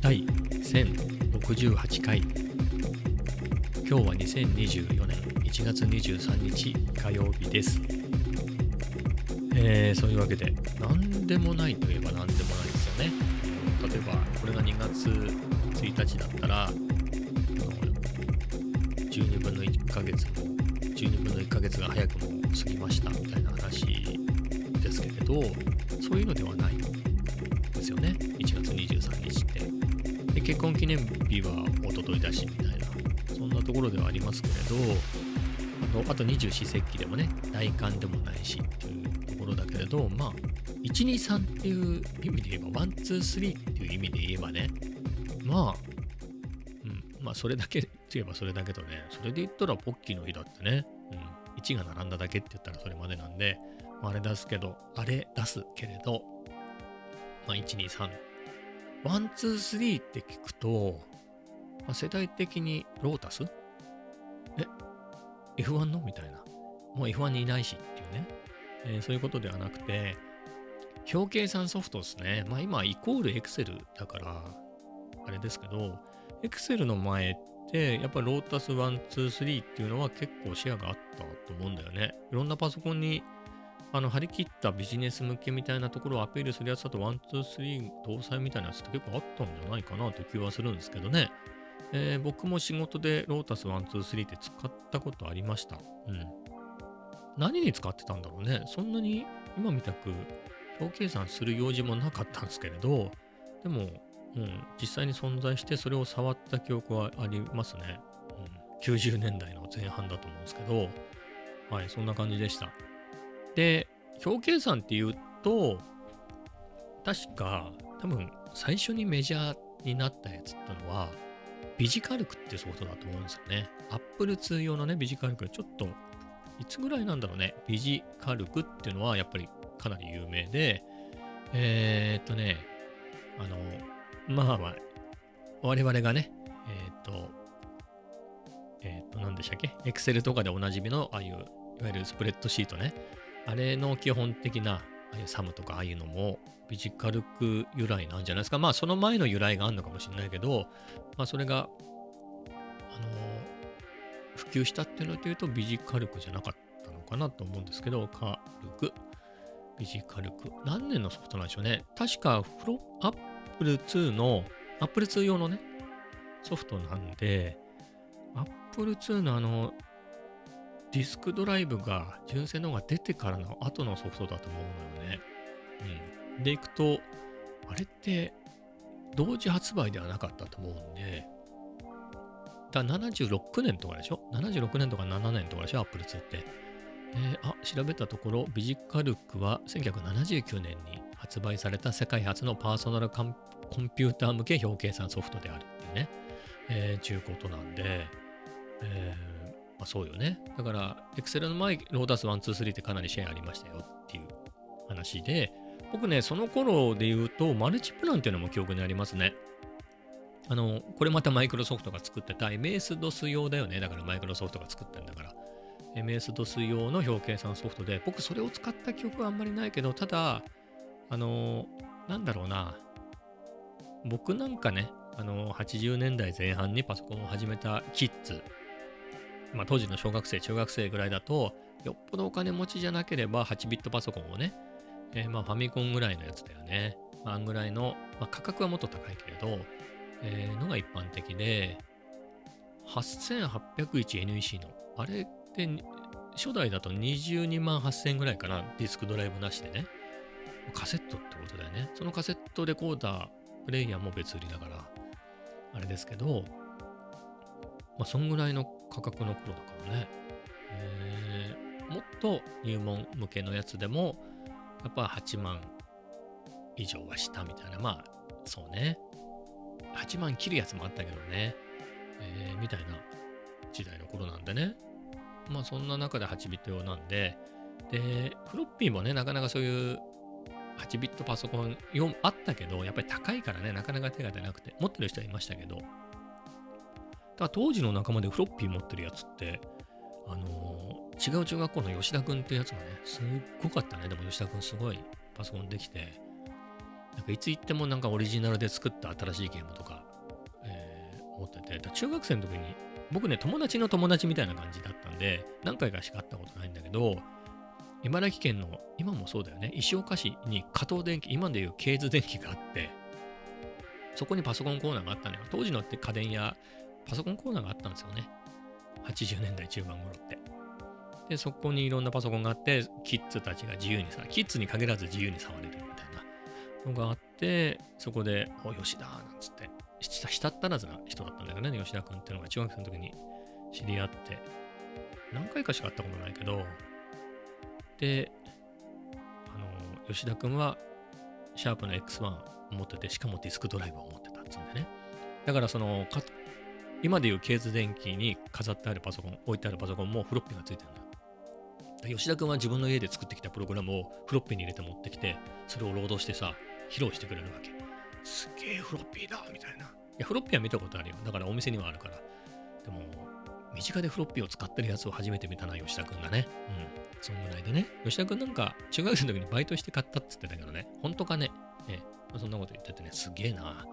第1068回。今日は2024年1月23日火曜日です。えー、そういうわけで何でもないといえば何でもないですよね。例えばこれが2月1日だったら12分の1ヶ月も12分の1ヶ月が早くも過ぎましたみたいな話どそういうのではないんですよね。1月23日って。で結婚記念日は一昨日だしみたいな。そんなところではありますけれどあのあと二十四節気でもね大寒でもないしっていうところだけれどまあ123っていう意味で言えば123っていう意味で言えばねまあうんまあそれだけといえばそれだけどね、それで言ったらポッキーの日だってね、うん、1が並んだだけって言ったらそれまでなんで、あ、れ出すけど、あれ出すけれど、まあ1、2、3。 one, two, three って聞くと、まあ、世代的にロータス？え ?F1 の？みたいな。もう F1 にいないしっていうね、えー、そういうことではなくて、表計算ソフトですね。まあ今イコール Excel だから、あれですけど、Excel の前って、やっぱロータス1、2、3っていうのは結構シェアがあったと思うんだよね。いろんなパソコンにあの張り切ったビジネス向けみたいなところをアピールするやつだと1、2、3搭載みたいなやつって結構あったんじゃないかなという気はするんですけどね。えー、僕も仕事でロータス1、2、3って使ったことありました。うん。何に使ってたんだろうね。そんなに今みたく表計算する用事もなかったんですけれど、でもうん、実際に存在してそれを触った記憶はありますね。うん、90年代の前半だと思うんですけど、はい、そんな感じでした。で、表計算っていうと、確か多分最初にメジャーになったやつってのは、ビジカルクってソフトだと思うんですよね。Apple 2用のね、ビジカルク、ちょっと、いつぐらいなんだろうね、ビジカルクっていうのはやっぱりかなり有名で、えー、っとね、あの、まあまあ、我々がね、えっ、と、えっ、と、何でしたっけ ?Excel とかでおなじみの、ああいう、いわゆるスプレッドシートね。あれの基本的な、ああいうサムとかああいうのも、ビジカルク由来なんじゃないですか。まあ、その前の由来があるのかもしれないけど、まあ、それが、あの普及したっていうのというと、ビジカルクじゃなかったのかなと思うんですけど、カルク、ビジカルク。何年のソフトなんでしょうね。確か、フロアップ Apple 2の、Apple 2用のね、ソフトなんで、Apple 2のあの、ディスクドライブが、純正の方が出てからの後のソフトだと思うのよね。うん。で、いくと、あれって、同時発売ではなかったと思うんで、だ76年とかでしょ ?76 年とか7年とかでしょ ?Apple 2って。え、あ、調べたところ、ビジカルックは1979年に発売された世界初のパーソナルコンピューター向け表計算ソフトであるっていうね、えー、ちゅうことなんで、えー、まあ、そうよね。だから、Excel の前、ローダス1、2、3ってかなりシェアありましたよっていう話で、僕ね、その頃で言うと、マルチプランっていうのも記憶にありますね。あの、これまたマイクロソフトが作ってた MS-DOS 用だよね。だからマイクロソフトが作ってんだから。MS-DOS 用の表計算ソフトで、僕それを使った記憶はあんまりないけど、ただ、あの、なんだろうな。僕なんかね、あの、80年代前半にパソコンを始めたキッズ、まあ当時の小学生、中学生ぐらいだと、よっぽどお金持ちじゃなければ8ビットパソコンをね、えー、まあファミコンぐらいのやつだよね。まあ、あんぐらいの、まあ、価格はもっと高いけれど、えー、のが一般的で、8801NEC の、あれって初代だと22万8000ぐらいかな、ディスクドライブなしでね。カセットってことだよね。そのカセットレコーダー、プレイヤーも別売りだから、あれですけど、まあ、そんぐらいの価格の頃だからね。えー、もっと入門向けのやつでも、やっぱ8万以上はしたみたいな。まあ、そうね。8万切るやつもあったけどね。えー、みたいな時代の頃なんでね。まあそんな中で8ビット用なんで、で、フロッピーもね、なかなかそういう8ビットパソコン4あったけど、やっぱり高いからね、なかなか手が出なくて、持ってる人はいましたけど、だ当時の仲間でフロッピー持ってるやつって、あのー、違う中学校の吉田くんってやつがね、すっごかったね。でも吉田くんすごいパソコンできて、なんかいつ行ってもなんかオリジナルで作った新しいゲームとか、えー持ってて、だ中学生の時に、僕ね、友達の友達みたいな感じだったんで、何回かしか会ったことないんだけど、茨城県の、今もそうだよね、石岡市に加藤電機、今でいうケーズ電機があって、そこにパソコンコーナーがあったのよ。当時のって家電やパソコンコーナーがあったんですよね。80年代中盤頃って。で、そこにいろんなパソコンがあって、キッズたちが自由にさ、キッズに限らず自由に触れるみたいなのがあって、そこで、お、吉田なんつって、したったらずな人だったんだよね、吉田君っていうのが中学生の時に知り合って、何回かしか会ったことないけど、で、あの、吉田君は、シャープの X1 を持ってて、しかもディスクドライブを持ってたっつうんでね。だからその、今でいうケーズ電機に飾ってあるパソコン、置いてあるパソコンもフロッピーがついてるんだ。吉田君は自分の家で作ってきたプログラムをフロッピーに入れて持ってきて、それをロードしてさ、披露してくれるわけ。すげえフロッピーだみたいな。いや、フロッピーは見たことあるよ。だからお店にはあるから。でも、身近でフロッピーを使ってるやつを初めて見たな、吉田君がね。うん。そんぐらいでね。吉田君なんか、中学生の時にバイトして買ったって言ってたけどね。本当かね。えそんなこと言っててね、すげえな。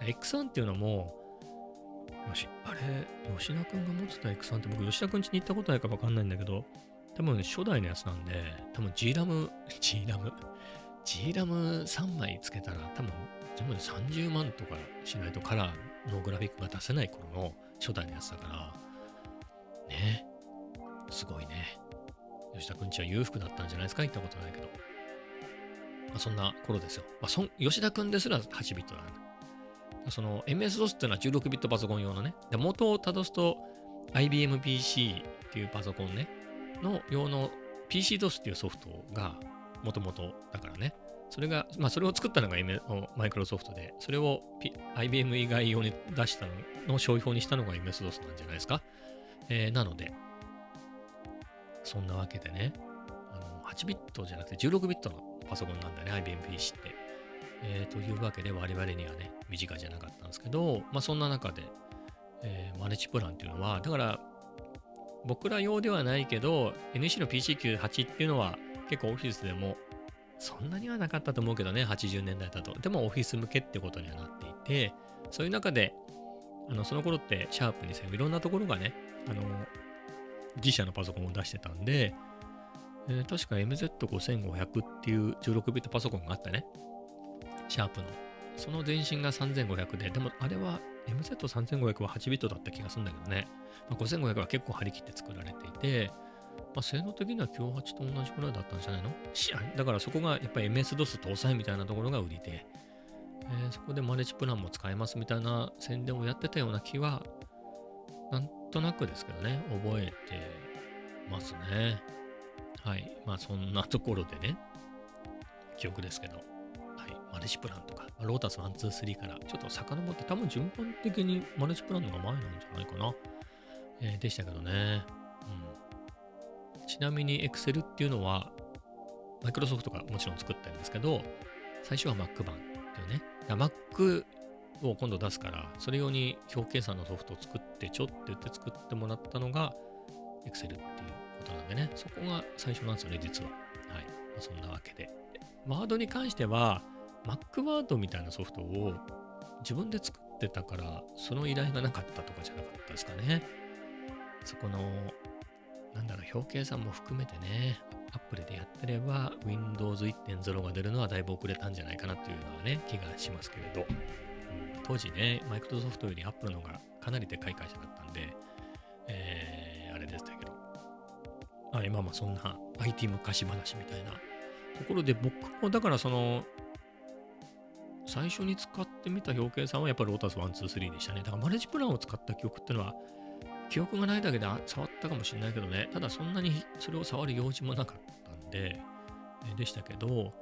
X1 っていうのも、あれ、吉田君が持ってた X1 って僕、吉田君家に行ったことないかわかんないんだけど、多分初代のやつなんで、多分 G ラム、G ラム、G ラム3枚つけたら多分全部で30万とかしないとカラーのグラフィックが出せない頃の初代のやつだから、ね、すごいね。吉田くんちは裕福だったんじゃないですか？行ったことないけど。まあ、そんな頃ですよ。まあ、そ吉田くんですら8ビットなんだ。その MS-DOS っていうのは16ビットパソコン用のね。で元をたどすと IBM PC っていうパソコンね。の用の PC-DOS っていうソフトがもともとだからね。それが、まあそれを作ったのが M、マイクロソフトで、それを、P、IBM 以外用に出したのの商標にしたのが MS-DOS なんじゃないですか。えー、なので、そんなわけでね、あの8ビットじゃなくて16ビットのパソコンなんだね、IBM PC って。えー、というわけで我々にはね、身近じゃなかったんですけど、まあそんな中で、えーマルチプランっていうのは、だから僕ら用ではないけど、NEC の PC98 っていうのは結構オフィスでもそんなにはなかったと思うけどね、80年代だと。でもオフィス向けってことにはなっていて、そういう中で、あのその頃ってシャープにせよ、いろんなところがね、あの、自社のパソコンを出してたんで、えー確か MZ5500 っていう16ビットパソコンがあったね。シャープの。その前身が3500で、でもあれは MZ3500 は8ビットだった気がするんだけどね。まあ、5500は結構張り切って作られていて、まあ、性能的には98と同じくらいだったんじゃないの？だからそこがやっぱり MS-DOS 搭載みたいなところが売りで、えーそこでマルチプランも使えますみたいな宣伝をやってたような気は、なんとなくですけどね、覚えてますね。はい。まあそんなところでね、記憶ですけど、マルチプランとか、ロータス1、2、3からちょっと遡って多分順番的にマルチプランのが前なんじゃないかな。えーでしたけどね。うん。ちなみに Excel っていうのは、マイクロソフトがもちろん作ったんですけど、最初は Mac 版っていうね。Mac を今度出すから、それ用に表計算のソフトを作ってちょって言って作ってもらったのが Excel っていうことなんでね、そこが最初なんですよね、実は。はい。まあそんなわけで。ワードに関しては、Mac ワードみたいなソフトを自分で作ってたから、その依頼がなかったとかじゃなかったですかね。そこの、なんだろう、表計算も含めてね、Apple でやってれば Windows 1.0が出るのはだいぶ遅れたんじゃないかなというのはね、気がしますけれど、うん当時ね、マイクロソフトより Apple の方がかなりでかい会社だったんで、えー、あれでしたけど、あ今まあそんな IT 昔話みたいなところで僕もだからその最初に使ってみた表計算はやっぱりロータス1、2、3でしたね。だからマルチプランを使った記憶っていうのは記憶がないだけで触ったかもしれないけどね、ただそんなにそれを触る用事もなかったんで、でしたけど、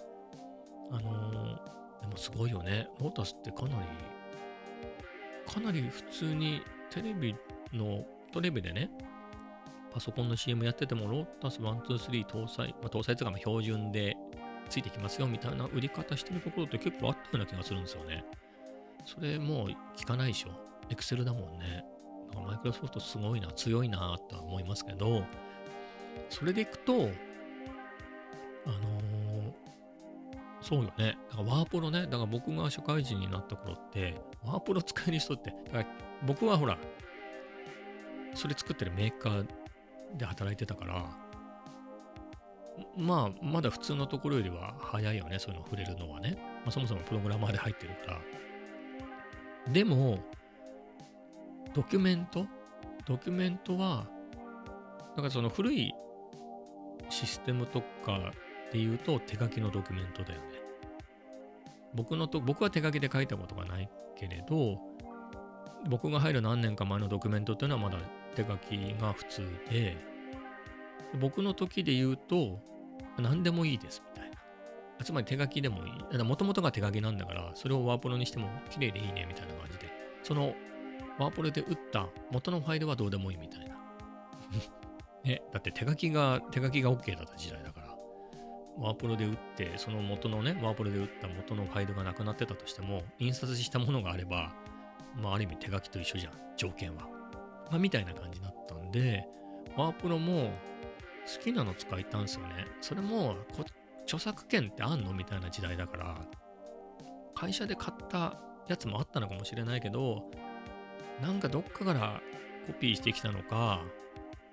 あのーでもすごいよね。ロータスってかなり、かなり普通にテレビの、テレビでね、パソコンの CM やってても、ロータス1、2、3搭載、まあ、搭載というかま標準でついてきますよみたいな売り方してるところって結構あったような気がするんですよね。それもう聞かないでしょ。エクセルだもんね。だからマイクロソフトすごいな、強いなとは思いますけど、それでいくと、あのーそうよね。だからワープロね、だから僕が社会人になった頃って、ワープロ使える人って、だから僕はほら、それ作ってるメーカーで働いてたから、まあ、まだ普通のところよりは早いよね、そういうの触れるのはね。まあ、そもそもプログラマーで入ってるから。でも、ドキュメント？ドキュメントは、だかその古いシステムとかで言うと手書きのドキュメントだよね。僕のと、僕は手書きで書いたことがないけれど、僕が入る何年か前のドキュメントっていうのはまだ手書きが普通で、僕の時で言うと、何でもいいですみたいな。つまり手書きでもいい。もともとが手書きなんだから、それをワープロにしても綺麗でいいねみたいな感じで、そのワープロで打った元のファイルはどうでもいいみたいな。ね、だって手書きが、手書きが OK だった時代だから、ワープロで打って、その元のね、ワープロで打った元のファイルがなくなってたとしても、印刷したものがあれば、まあ、ある意味手書きと一緒じゃん、条件は。まあ、みたいな感じだったんで、ワープロも好きなの使いたんですよね。それも、著作権ってあんのみたいな時代だから、会社で買ったやつもあったのかもしれないけど、なんかどっかからコピーしてきたのか、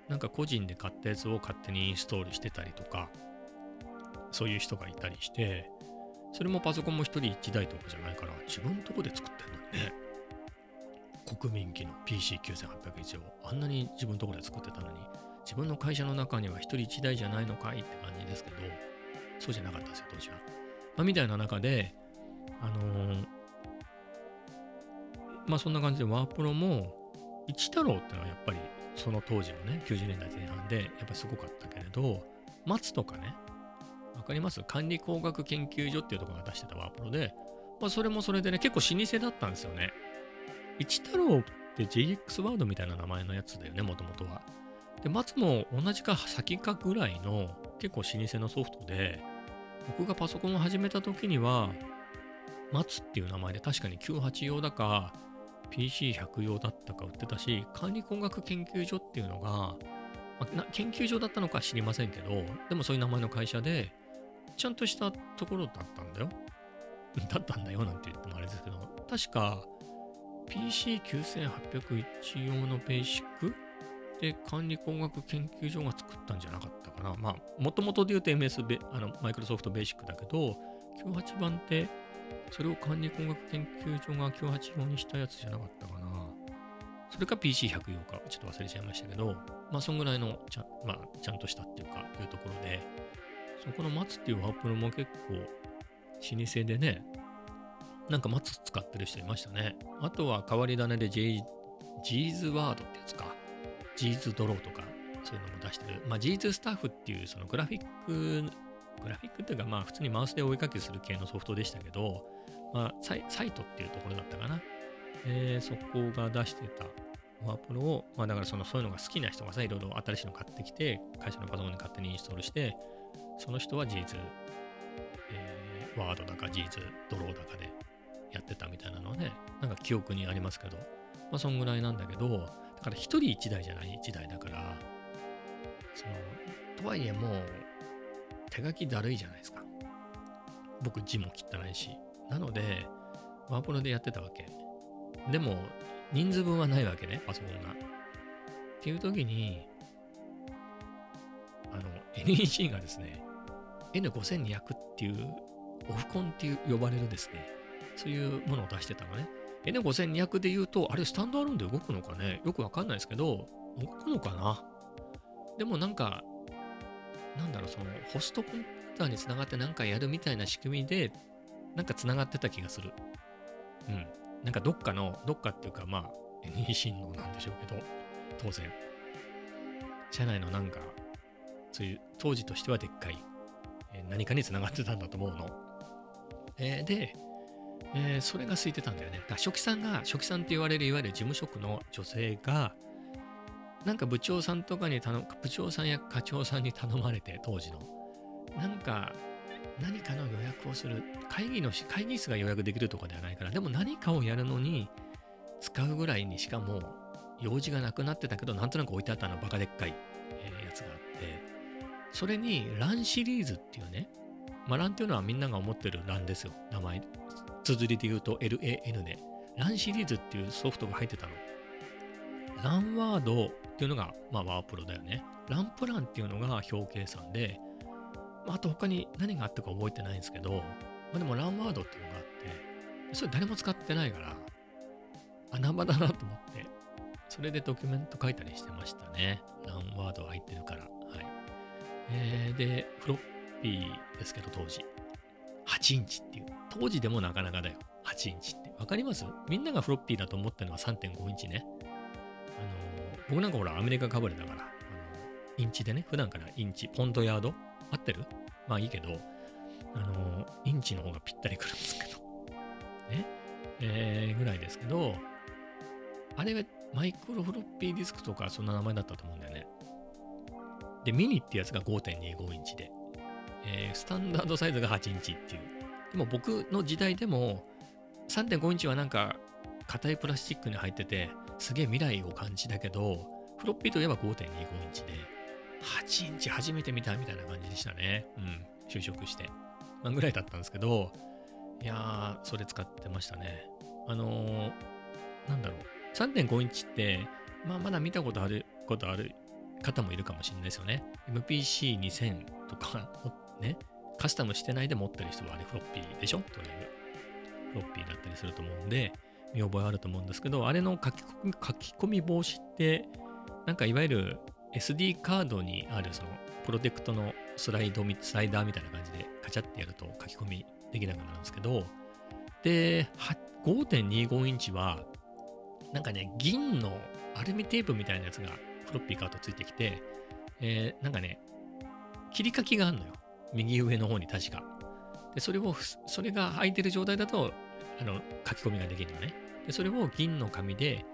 なんか個人で買ったやつを勝手にインストールしてたりとか、そういう人がいたりして、それもパソコンも一人一台とかじゃないから、自分のとこで作ってんのにね。国民機の PC9801 をあんなに自分のとこで作ってたのに、自分の会社の中には一人一台じゃないのかいって感じですけど、そうじゃなかったですよ、当時は。まあ、みたいな中で、あのー、まあそんな感じでワープロも、一太郎ってのはやっぱりその当時のね、90年代前半でやっぱすごかったけれど、松とかね、わかります？管理工学研究所っていうところが出してたワープロで、まあそれもそれでね、結構老舗だったんですよね。一太郎って JX ワードみたいな名前のやつだよね、もともとは。で、松も同じか先かぐらいの結構老舗のソフトで、僕がパソコンを始めた時には、松っていう名前で確かに98用だか、PC100 用だったか売ってたし、管理工学研究所っていうのが、まあ、研究所だったのか知りませんけど、でもそういう名前の会社で、ちゃんとしたところだったんだよ。だったんだよなんて言ってもあれですけど、確か PC9801 用のベーシックで管理工学研究所が作ったんじゃなかったかな。まあ、もともとで言うと MS ベ、あの、マイクロソフトベーシックだけど、98番ってそれを管理工学研究所が98用にしたやつじゃなかったかな。それか PC100 用か、ちょっと忘れちゃいましたけど、まあ、そんぐらいのちゃ,、まあ、ちゃんとしたっていうか、いうところで、そこの松っていうワープロも結構、老舗でね、なんか松使ってる人いましたね。あとは変わり種で J、 Z's WORD ってやつか。 Z's DRAW とか、そういうのも出してる。まあ、 Z's STAFF っていうそのグラフィック、グラフィックっていうか、まあ、普通にマウスでお絵かきする系のソフトでしたけど、まあ、ツァイトっていうところだったかな。えー、そこが出してたワープロを、まあだからそのそういうのが好きな人がさ、いろいろ新しいの買ってきて、会社のパソコンに勝手にインストールして、その人は事実、え、ワードだか事実、ドローだかでやってたみたいなのはね、なんか記憶にありますけど、まあそんぐらいなんだけど、だから一人一台じゃない時代だから、その、とはいえもう手書きだるいじゃないですか。僕字も汚いし、なので、ワープロでやってたわけ。でも、人数分はないわけね、パソコンが。っていう時に、あの、NEC がですね、N5200 っていう、オフコンっていう呼ばれるですね、そういうものを出してたのね。N5200 で言うと、あれスタンドアローンで動くのかね？よくわかんないですけど、動くのかな？でもなんか、なんだろう、その、ホストコンピューターにつながってなんかやるみたいな仕組みでなんか繋がってた気がする。うん。なんかどっかの、どっかっていうかまあ、NEC のなんでしょうけど、当然。社内のなんか、そういう当時としてはでっかい、え、何かに繋がってたんだと思うの。えー、で、えー、それが空いてたんだよね。だ初期さんが、初期さんって言われるいわゆる事務職の女性が、なんか部長さんとかに頼部長さんや課長さんに頼まれて、当時の。なんか、何かの予約をする、会議の会議室が予約できるとかではないから、でも何かをやるのに使うぐらいにしかも用事がなくなってたけど、なんとなく置いてあったのバカでっかい、えー、やつがあって、それに LAN シリーズっていうね、まあ、LAN っていうのはみんなが思ってる LAN ですよ。名前。綴りで言うと LAN で。LAN シリーズっていうソフトが入ってたの。LAN ワードっていうのが、まあ、ワープロだよね。LAN プランっていうのが表計算で、まあ、あと他に何があったか覚えてないんですけど、まあ、でも LAN ワードっていうのがあって、それ誰も使ってないから、穴場だなと思って、それでドキュメント書いたりしてましたね。LAN ワード入ってるから。はい。えー、で、フロッピーですけど、当時。8インチっていう。当時でもなかなかだよ。8インチって。わかります？みんながフロッピーだと思ってるのは3.5インチね。あのー、僕なんかほら、アメリカかぶれだから、あのインチでね、普段からインチ、ポンドヤード？合ってる？まあいいけど、あのー、インチの方がぴったりくるんですけど。ね？えー、ぐらいですけど、あれはマイクロフロッピーディスクとかそんな名前だったと思うんだよね。で、ミニってやつが5.25インチで、えー、スタンダードサイズが8インチっていう。でも僕の時代でも3.5インチはなんか硬いプラスチックに入ってて、すげえ未来を感じだけど、フロッピーといえば5.25インチで、8インチ初めて見たみたいな感じでしたね。うん、就職して。まあ、ぐらいだったんですけど、いやー、それ使ってましたね。あのー、なんだろう。3.5インチって、まあ、まだ見たことあることある方もいるかもしれないですよね。MPC2000 とか、ね、カスタムしてないで持ってる人はあれフロッピーでしょ？とりあえず。フロッピーだったりすると思うんで、見覚えあると思うんですけど、あれの書き込み書き込み防止って、なんかいわゆる SD カードにあるそのプロテクトのスライドスライダーみたいな感じでカチャってやると書き込みできなくなるんですけど、で、5.25インチは、なんかね、銀のアルミテープみたいなやつがフロッピーカードついてきて、えー、なんかね、切り書きがあるのよ。右上の方に確か。で、それを、それが空いてる状態だと、あの、書き込みができるのね。で、それを銀の紙で、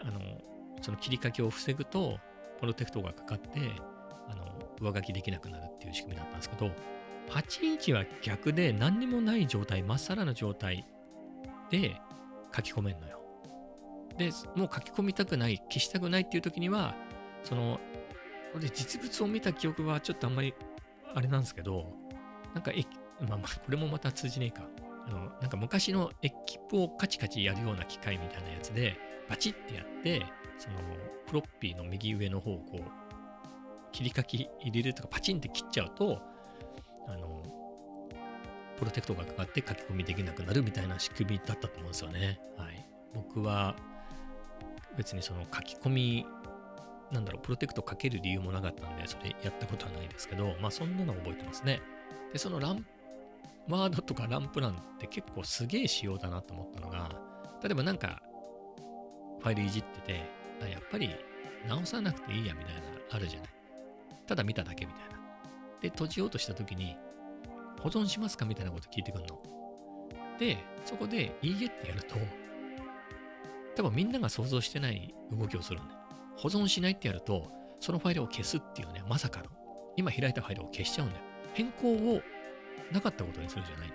あの、その切り書きを防ぐと、プロテクトがかかって、あの、上書きできなくなるっていう仕組みだったんですけど、8インチは逆で何にもない状態、まっさらな状態で書き込めんのよ。で、もう書き込みたくない、消したくないっていう時には、その、これ実物を見た記憶はちょっとあんまりあれなんですけど、なんか、まあ、まあ、これもまた通じねえか。あの、なんか昔のエキップをカチカチやるような機械みたいなやつで、バチってやって、その、フロッピーの右上の方をこう、切り書き入れるとかパチンって切っちゃうと、あの、プロテクトがかかって書き込みできなくなるみたいな仕組みだったと思うんですよね。はい。僕は別にその書き込みなんだろう、プロテクトかける理由もなかったんで、それやったことはないですけど、まあそんなの覚えてますね。で、そのラン、ワードとかランプランって結構すげえ仕様だなと思ったのが、例えばなんか、ファイルいじってて、あやっぱり直さなくていいやみたいなあるじゃない。ただ見ただけみたいな。で、閉じようとした時に、保存しますかみたいなこと聞いてくんの。で、そこでいいえってやると、多分みんなが想像してない動きをするんだよ。保存しないってやると、そのファイルを消すっていうね、まさかの。今開いたファイルを消しちゃうんだよ。変更をなかったことにするじゃない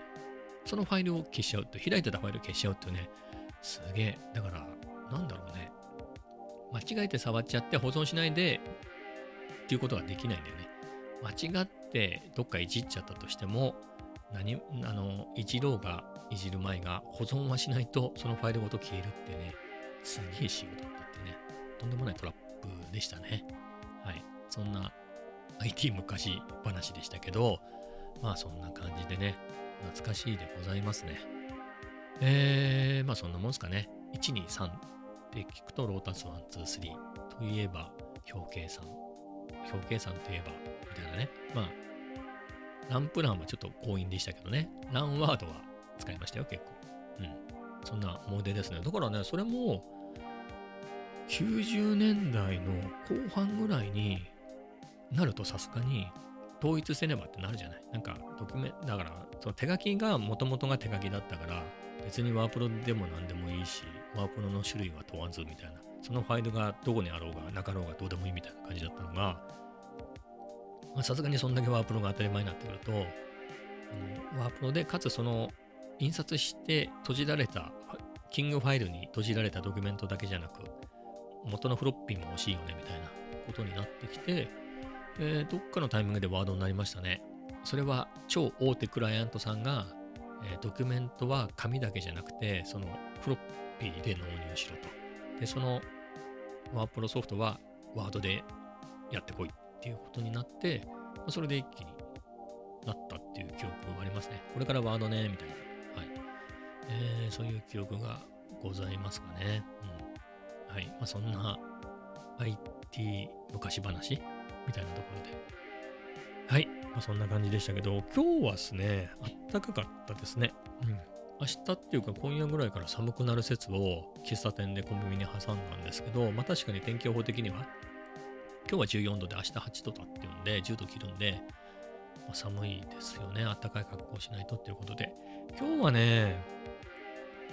そのファイルを消しちゃうと、開いてたファイルを消しちゃうってね、すげえ。だから、なんだろうね。間違えて触っちゃって保存しないでっていうことができないんだよね。間違ってどっかいじっちゃったとしても、何、あの、いじろうがいじる前が保存はしないとそのファイルごと消えるってね、すげえ仕様だったってね。とんでもないトラップでしたね。はい。そんな IT 昔話でしたけど、まあそんな感じでね、懐かしいでございますね。えー、まあそんなもんすかね。1、2、3って聞くとロータス1、2、3といえば表計算。表計算といえば、みたいなね。まあ、ランプランはちょっと強引でしたけどね。ランワードは使いましたよ、結構。うん。そんな思い出ですね。だからね、それも、90年代の後半ぐらいになるとさすがに統一せねばってなるじゃない？なんかドキュメだからその手書きがもともとが手書きだったから別にワープロでも何でもいいしワープロの種類は問わずみたいなそのファイルがどこにあろうがなかろうがどうでもいいみたいな感じだったのがさすがにそんだけワープロが当たり前になってくるとあのワープロでかつその印刷して閉じられたキングファイルに閉じられたドキュメントだけじゃなく元のフロッピーも欲しいよねみたいなことになってきて、えー、どっかのタイミングでワードになりましたね。それは超大手クライアントさんが、えードキュメントは紙だけじゃなくて、そのフロッピーで納入しろと。で、そのワープロソフトはワードでやってこいっていうことになって、まあそれで一気になったっていう記憶がありますね。これからワードね、みたいな。はい。えーそういう記憶がございますかね。うん。はい。まあ、そんな IT 昔話？みたいなところで。はい。まあ、そんな感じでしたけど、今日はですね、あったかかったですね。うん。明日っていうか今夜ぐらいから寒くなる説を喫茶店で小耳に挟んだんですけど、まあ確かに天気予報的には、今日は14度で明日8度だっていうんで、10度切るんで、まあ、寒いですよね。あったかい格好をしないとっていうことで。今日はね、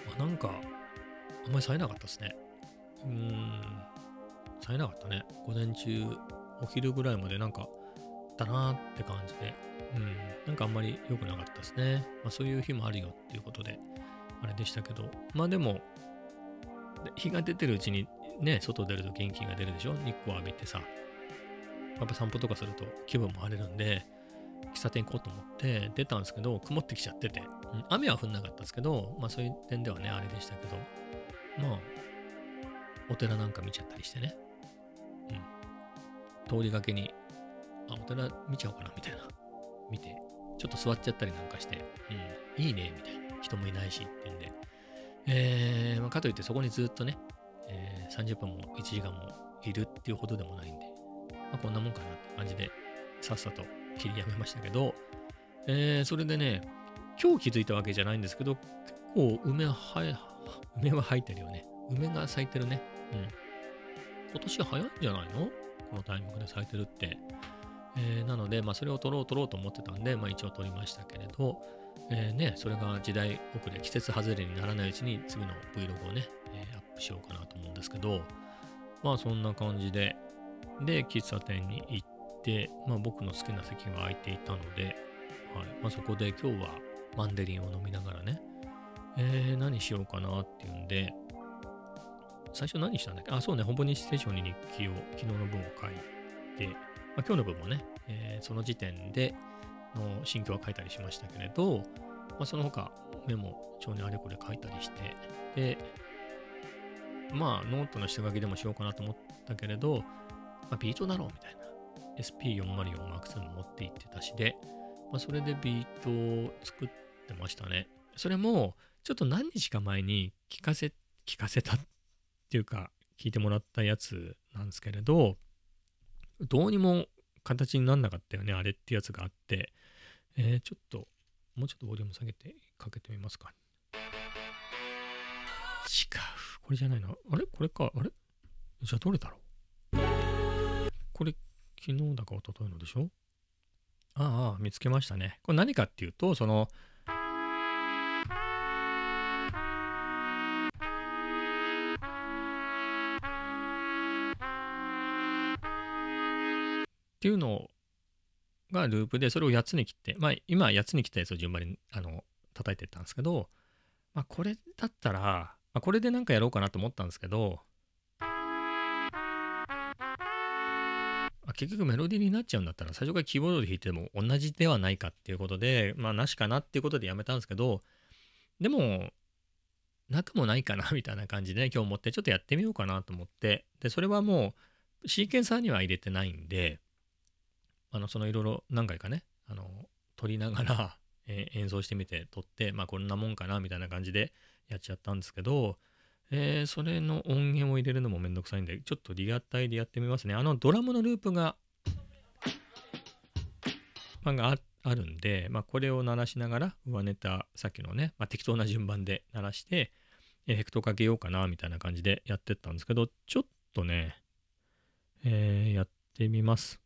まあ、なんか、あんまり冴えなかったですね。うーん、冴えなかったね。午前中、お昼ぐらいまでなんか、だなーって感じで、うん、なんかあんまり良くなかったですね。まあそういう日もあるよっていうことで、あれでしたけど、まあでも、で日が出てるうちにね、外出ると元気が出るでしょ？日光浴びてさ。やっぱ散歩とかすると気分も晴れるんで、喫茶店行こうと思って出たんですけど、曇ってきちゃってて、うん。雨は降んなかったですけど、まあそういう点ではね、あれでしたけど、まあ、お寺なんか見ちゃったりしてね、うん。通りがけに、あ、お寺見ちゃおうかな、みたいな。見て、ちょっと座っちゃったりなんかして、うん、いいね、みたいな。人もいないしっていうんで。えー、まあ、かといってそこにずっとね、えー30分も1時間もいるっていうほどでもないんで、まあ、こんなもんかなって感じで、さっさと切りやめましたけど、えーそれでね、今日気づいたわけじゃないんですけど、結構梅は、梅は生えてるよね。梅が咲いてるね。うん。今年早いんじゃないの？このタイミングで咲いてるって。えーなので、まあ、それを撮ろう撮ろうと思ってたんで、まあ、一応撮りましたけれど、えーね、それが時代遅れ、季節外れにならないうちに次の Vlog をね、えーアップしようかなと思うんですけど、まあそんな感じで、で、喫茶店に行って、まあ僕の好きな席が空いていたので、はい、まあそこで今日はマンデリンを飲みながらね、えー何しようかなっていうんで、最初何したんだっけ？あ、そうね、ほぼ日ステーションに日記を昨日の分を書いて、まあ、今日の分もね、えーその時点での心境は書いたりしましたけれど、まあ、その他メモ帳にあれこれ書いたりして、で、まあノートの下書きでもしようかなと思ったけれど、まあ、ビート作ろうみたいな。SP404 マーク2も持って行ってたしで、まあ、それでビートを作ってましたね。それも、ちょっと何日か前に聞かせ、聞かせたっっていうか、聞いてもらったやつなんですけれど、どうにも形になんなかったよね、あれってやつがあって、えーちょっと、もうちょっとボリューム下げてかけてみますか。違う。これじゃないな。あれ？これか。あれ？じゃあどれだろう？これ、昨日だか一昨日のでしょ？ああ、見つけましたね。これ何かっていうと、その、っていうのがループで、それを8つに切って、まあ今8つに切ったやつを順番にあの叩いていったんですけど、まあこれだったら、まあ、これでなんかやろうかなと思ったんですけど、あ結局メロディーになっちゃうんだったら最初からキーボードで弾いても同じではないかっていうことで、まあなしかなっていうことでやめたんですけど、でも、なくもないかなみたいな感じで、ね、今日思ってちょっとやってみようかなと思って、で、それはもうシーケンサーには入れてないんで、あの、そのいろいろ何回かね、あの、撮りながら、えー演奏してみて撮って、まあこんなもんかなみたいな感じでやっちゃったんですけど、えーそれの音源を入れるのもめんどくさいんで、ちょっとリアタイでやってみますね。あのドラムのループが、あ、がああるんで、まあ、これを鳴らしながら、上ネタ、さっきのね、まあ、適当な順番で鳴らして、エフェクトかけようかな、みたいな感じでやってったんですけど、ちょっとね、えーやってみます。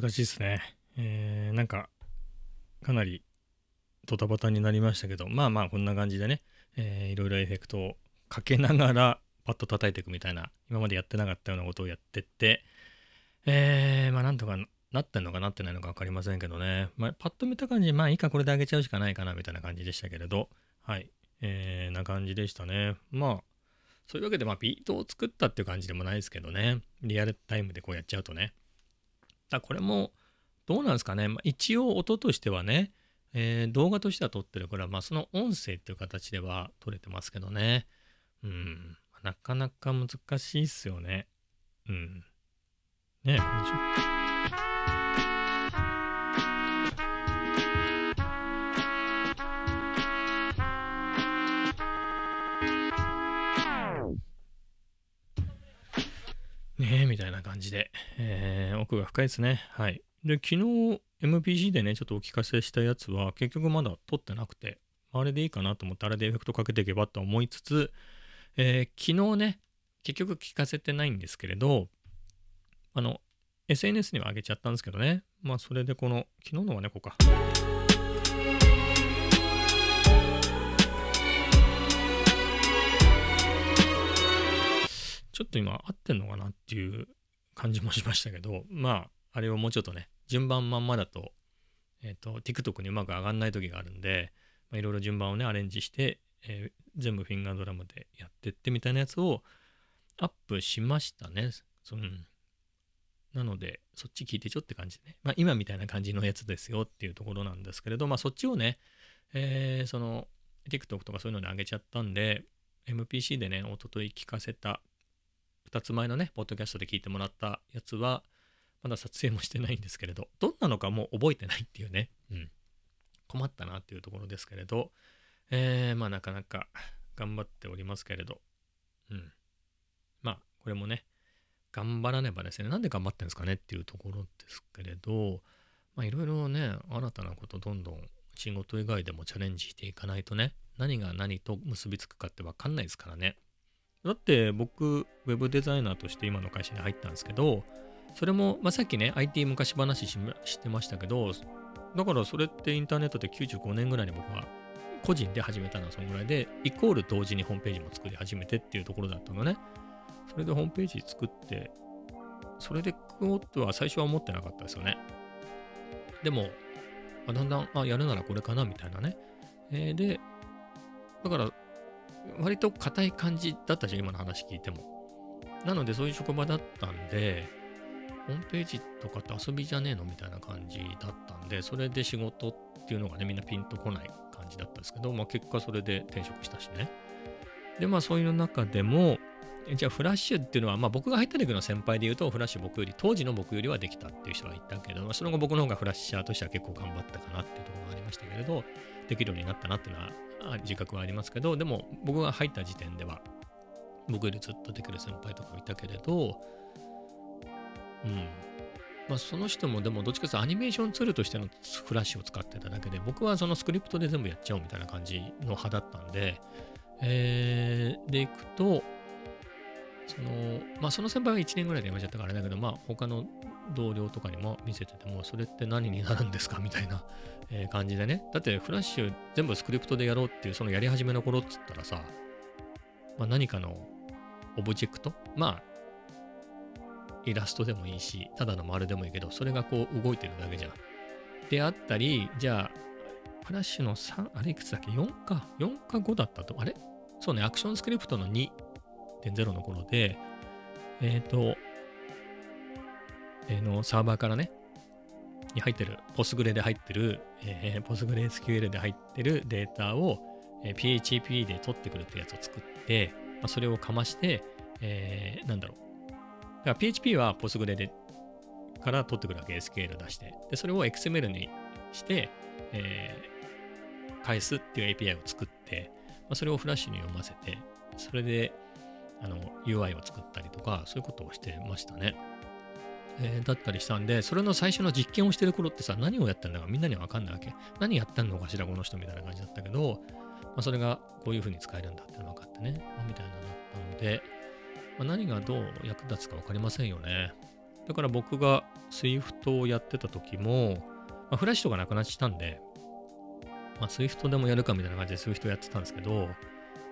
難しいですね。えー、なんか、かなりドタバタになりましたけど、まあまあこんな感じでね、えー、いろいろエフェクトをかけながらパッと叩いていくみたいな、今までやってなかったようなことをやってって、えー、まあなんとかなってんのかなってないのか分かりませんけどね、まあ、パッと見た感じ、まあいいかこれであげちゃうしかないかなみたいな感じでしたけれど、はい、えー、な感じでしたね。まあ、そういうわけで、まあ、ビートを作ったっていう感じでもないですけどね、リアルタイムでこうやっちゃうとね。だこれも、どうなんですかね、まあ、一応音としてはね、えー、動画としては撮ってるから、まあ、その音声っていう形では撮れてますけどね。うん、なかなか難しいっすよね。うん。ねえ、こんにちは。ねえ、みたいな感じで、えー、奥が深いですね。はい。で、昨日 MPC でね、ちょっとお聞かせしたやつは、結局まだ撮ってなくて、あれでいいかなと思って、あれでエフェクトかけていけばと思いつつ、えー、昨日ね、結局聞かせてないんですけれど、あの、SNS には上げちゃったんですけどね、まあ、それでこの、昨日のは猫か。ちょっと今合ってんのかなっていう感じもしましたけど、まあ、あれをもうちょっとね、順番まんまだと、えっ、ー、と、TikTok にうまく上がんない時があるんで、いろいろ順番をね、アレンジして、えー、全部フィンガードラムでやってってみたいなやつをアップしましたね。そのなので、そっち聞いてちょって感じでね、まあ、今みたいな感じのやつですよっていうところなんですけれど、まあ、そっちをね、えー、その TikTok とかそういうので上げちゃったんで、MPC でね、おととい聞かせた2つ前のね、ポッドキャストで聞いてもらったやつは、まだ撮影もしてないんですけれど、どんなのかもう覚えてないっていうね、うん、困ったなっていうところですけれど、えー、まあなかなか頑張っておりますけれど、うん。まあ、これもね、頑張らねばですね、なんで頑張ってるんですかねっていうところですけれど、まあいろいろね、新たなことどんどん仕事以外でもチャレンジしていかないとね、何が何と結びつくかってわかんないですからね。だって僕、ウェブデザイナーとして今の会社に入ったんですけど、それも、まあ、さっきね、IT 昔話してましたけど、だからそれってインターネットで95年ぐらいに僕は個人で始めたのはそのぐらいで、イコール同時にホームページも作り始めてっていうところだったのね。それでホームページ作って、それで食おうとは最初は思ってなかったですよね。でも、だんだん、あ、やるならこれかなみたいなね。えー、で、だから割と硬い感じだったじゃん、今の話聞いても。なので、そういう職場だったんで、ホームページとかって遊びじゃねえの？みたいな感じだったんで、それで仕事っていうのがね、みんなピンとこない感じだったんですけど、まあ結果それで転職したしね。で、まあそういう中でも、じゃあフラッシュっていうのは、まあ僕が入った時の先輩で言うと、フラッシュ僕より、当時の僕よりはできたっていう人がいたけど、その後僕の方がフラッシャーとしては結構頑張ったかなっていうところがありましたけれど、できるようになったなっていうのは自覚はありますけど、でも僕が入った時点では、僕よりずっとできる先輩とかもいたけれど、うん。まあ、その人もでもどっちかというとアニメーションツールとしてのフラッシュを使ってただけで、僕はそのスクリプトで全部やっちゃおうみたいな感じの派だったんで、えー、でいくと、その、まあその先輩は1年ぐらいで辞めちゃったからだけど、まあ他の同僚とかにも見せてても、それって何になるんですかみたいな、え感じでね。だってフラッシュ全部スクリプトでやろうっていう、そのやり始めの頃っつったらさ、まあ、何かのオブジェクトまあ、イラストでもいいし、ただの丸でもいいけど、それがこう動いてるだけじゃん。であったり、じゃあ、フラッシュの3、あれいくつだっけ ?4 か。4か5だったと。あれ？そうね、アクションスクリプトの2 2.0の頃で、えっ、ー、と、えー、のサーバーからね、に入ってる、ポスグレで入ってる、えー、ポスグレ SQL で入ってるデータを、えー、PHP で取ってくるってやつを作って、まあ、それをかまして、えー、なんだろう。だから PHP はポスグレでから取ってくるわけ、SQL 出して。で、それを XML にして、えー、返すっていう API を作って、まあ、それをフラッシュに読ませて、それであの UI を作ったりとか、そういうことをしてましたね。えー、だったりしたんで、それの最初の実験をしてる頃ってさ、何をやってんだかみんなには分かんないわけ。何やってんのかしら、この人みたいな感じだったけど、まあ、それがこういう風に使えるんだっての分かってね、ま、みたいなのだったので、まあ、何がどう役立つか分かりませんよね。だから僕が SWIFT をやってた時も、まあ、フラッシュとかなくなっちゃったんで、まあ、SWIFT でもやるかみたいな感じで SWIFT やってたんですけど、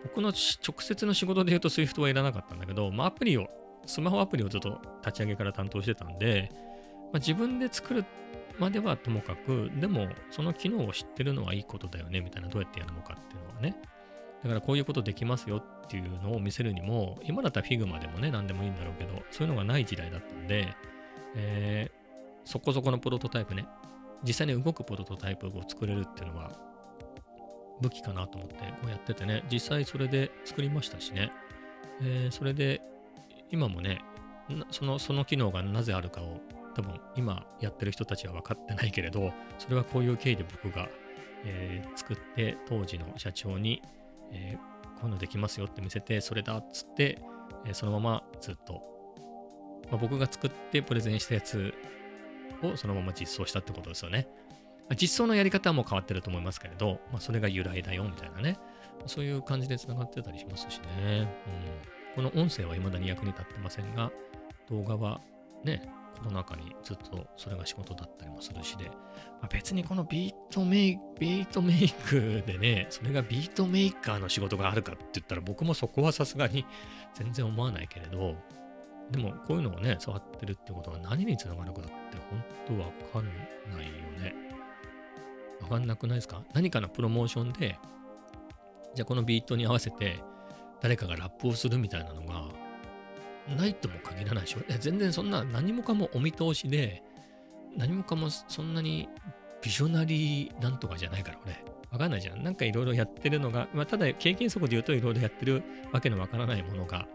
僕の直接の仕事で言うと SWIFT はいらなかったんだけど、まあ、アプリを、スマホアプリをずっと立ち上げから担当してたんで、まあ、自分で作るまではともかく、でもその機能を知ってるのはいいことだよねみたいな、どうやってやるのかっていうのはね。だからこういうことできますよっていうのを見せるにも、今だったら Figma でもね、何でもいいんだろうけど、そういうのがない時代だったんで、えー、そこそこのプロトタイプね、実際に動くプロトタイプを作れるっていうのは武器かなと思ってこうやっててね、実際それで作りましたしね、えー、それで今もね、そのその機能がなぜあるかを多分今やってる人たちは分かってないけれど、それはこういう経緯で僕が、えー、作って当時の社長に、えー、こういうのできますよって見せて、それだっつって、え、そのままずっと、まあ、僕が作ってプレゼンしたやつをそのまま実装したってことですよね。実装のやり方はもう変わってると思いますけれど、まあ、それが由来だよみたいなね、そういう感じで繋がってたりしますしね。うん、この音声は未だに役に立ってませんが、動画はね、コロナ禍にずっとそれが仕事だったりもするしで、まあ、別にこのビートメイク、ビートメイクでね、それがビートメーカーの仕事があるかって言ったら僕もそこはさすがに全然思わないけれど、でもこういうのをね、触ってるってことは何につながるかって本当わかんないよね。わかんなくないですか？何かのプロモーションで、じゃあこのビートに合わせて誰かがラップをするみたいなのがないとも限らないでしょ？全然そんな何もかもお見通しで、何もかもそんなにビジョナリーなんとかじゃないから俺。わかんないじゃん。なんかいろいろやってるのが、まあ、ただ経験則で言うといろいろやってるわけのわからないものが、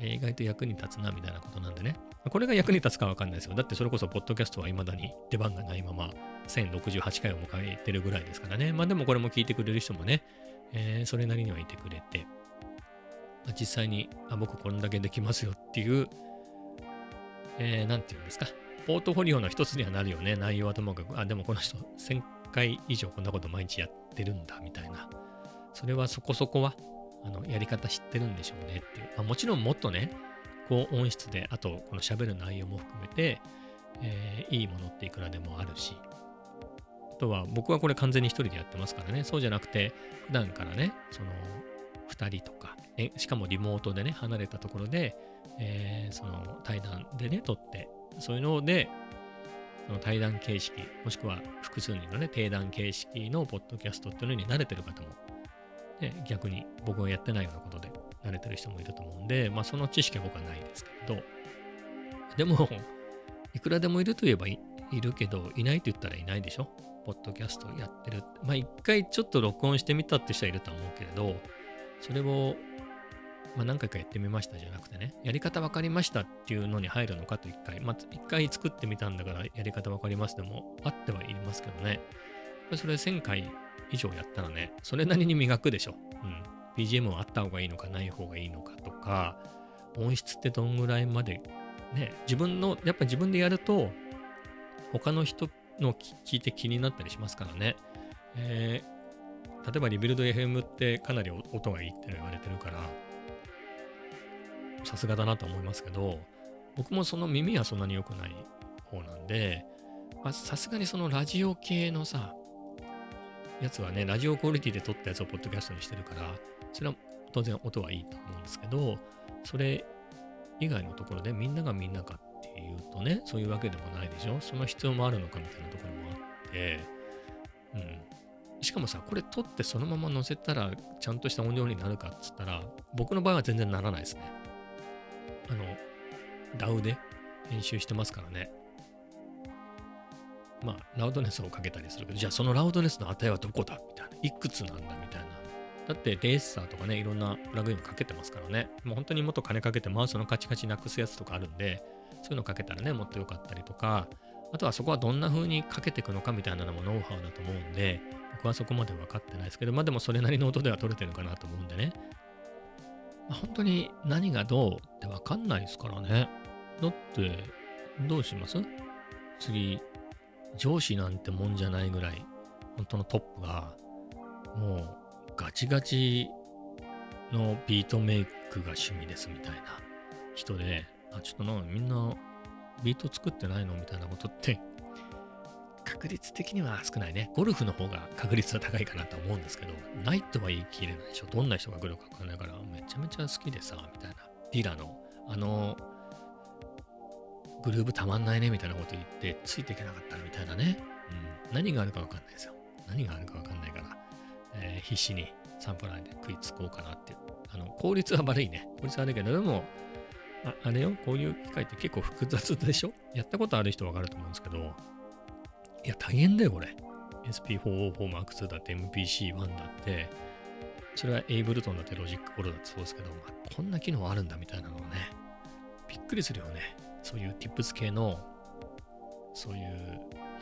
えー、意外と役に立つなみたいなことなんでね。これが役に立つかわかんないですよ。だってそれこそ、ポッドキャストは未だに出番がないまま、1068回を迎えてるぐらいですからね。まあでもこれも聞いてくれる人もね、えー、それなりにはいてくれて、まあ、実際に、あ、僕こんだけできますよっていう、えー、なんていうんですか、ポートフォリオの一つにはなるよね。内容はともかく、あ、でもこの人1000回以上こんなこと毎日やってるんだ、みたいな。それはそこそこは、あの、やり方知ってるんでしょうねっていう。まあ、もちろんもっとね、高音質で、あと、この喋る内容も含めて、えー、いいものっていくらでもあるし、あとは、僕はこれ完全に一人でやってますからね、そうじゃなくて、普段からね、その、2人とか、ね、しかもリモートでね、離れたところで、えー、その対談でね、撮って、そういうので、その対談形式、もしくは複数人のね、定談形式のポッドキャストっていうのに慣れてる方も、ね、逆に僕がやってないようなことで。慣れてる人もいると思うんで、まあその知識は僕はないですけど、でも、いくらでもいるといえばいるけど、いないと言ったらいないでしょ？ポッドキャストやってる。まあ一回ちょっと録音してみたって人はいると思うけれど、それを、まあ、何回かやってみましたじゃなくてね、やり方分かりましたっていうのに入るのかと一回、まあ一回作ってみたんだからやり方分かりますでもあってはいますけどね。それ1000回以上やったらね、それなりに磨くでしょ。うん。BGM はあった方がいいのかない方がいいのかとか、音質ってどんぐらいまで、ね、自分の、やっぱ自分でやると、他の人の聞いて気になったりしますからね。えー、例えばリビルド FM ってかなり音がいいって言われてるから、さすがだなと思いますけど、僕もその耳はそんなに良くない方なんで、さすがにそのラジオ系のさ、やつはね、ラジオクオリティで撮ったやつをポッドキャストにしてるから、それは当然音はいいと思うんですけど、それ以外のところでみんながみんなかっていうとね、そういうわけでもないでしょ。その必要もあるのかみたいなところもあって、うん。しかもさ、これ撮ってそのまま載せたらちゃんとした音量になるかっつったら、僕の場合は全然ならないですね。あの、DAW で編集してますからね。まあ、ラウドネスをかけたりするけど、じゃあそのラウドネスの値はどこだみたいな。いくつなんだみたいな。だってレーサーとかね、いろんなプラグインかけてますからね。もう本当にもっと金かけてマウスのカチカチなくすやつとかあるんで、そういうのかけたらね、もっと良かったりとか、あとはそこはどんな風にかけていくのかみたいなのもノウハウだと思うんで、僕はそこまで分かってないですけど、まあでもそれなりの音では取れてるのかなと思うんでね。まあ、本当に何がどうって分かんないですからね。だって、どうします？次、上司なんてもんじゃないぐらい、本当のトップが、もうガチガチのビートメイクが趣味ですみたいな人で、あ、ちょっとなみんなビート作ってないのみたいなことって確率的には少ないね。ゴルフの方が確率は高いかなと思うんですけど、ないとは言い切れないでしょ。どんな人が来るかわかんないから、めちゃめちゃ好きでさ、みたいな。ディラの、あの、グルーブたまんないね、みたいなこと言って、ついていけなかったみたいなね。うん。何があるかわかんないですよ。何があるかわかんない、えー、必死にサンプラーで食いつこうかなって。あの、効率は悪いね。効率は悪いけど、でも、ああれよ、こういう機械って結構複雑でしょ？やったことある人わかると思うんですけど、いや、大変だよ、これ。SP404M2 だって MPC1 だって、それはエイブルトンだってロジックボロだってそうですけど、まあ、こんな機能あるんだみたいなのをね、びっくりするよね。そういう Tips 系の、そういう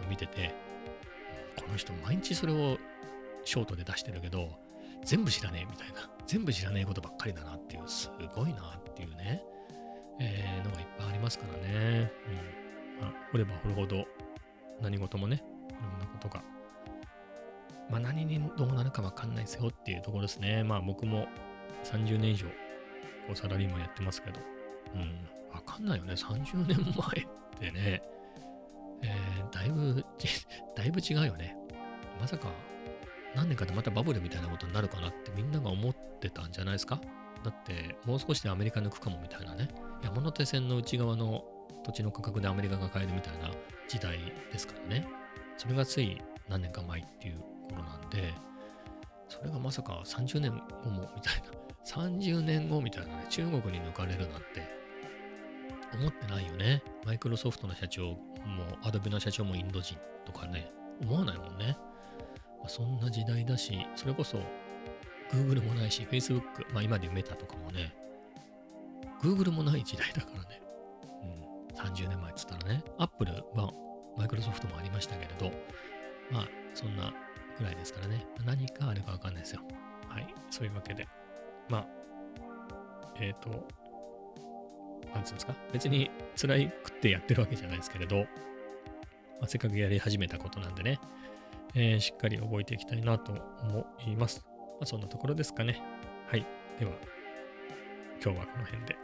の見てて、この人毎日それをショートで出してるけど、全部知らねえみたいな、全部知らねえことばっかりだなっていう、すごいなっていうね、えー、のがいっぱいありますからね。うん。まあ、掘れば掘るほど何事もね、いろんなことが、まあ何にどうなるかわかんないですよっていうところですね。まあ僕も30年以上、こうサラリーマンやってますけど、うん、わかんないよね。30年前ってね、えー、だいぶ、だいぶ違うよね。まさか、何年かでまたバブルみたいなことになるかなってみんなが思ってたんじゃないですか？だって、もう少しでアメリカ抜くかもみたいなね。山手線の内側の土地の価格でアメリカが買えるみたいな時代ですからね。それがつい何年か前っていう頃なんで、それがまさか30年後もみたいな、30年後みたいなね、中国に抜かれるなんて思ってないよね。マイクロソフトの社長も、アドビの社長もインド人とかね、思わないもんね。まあ、そんな時代だし、それこそ Google もないし、Facebook、まあ今でメタとかもね、Google もない時代だからね。うん。30年前っつったらね、Apple はマイクロソフトもありましたけれど、まあ、そんなぐらいですからね、何かあるかわかんないですよ。はい、そういうわけで、まあ、えっ、ー、と、なんつうんですか、別に辛いくってやってるわけじゃないですけれど、まあ、せっかくやり始めたことなんでね、えー、しっかり覚えていきたいなと思います。まあ、そんなところですかね。はい。では、今日はこの辺で。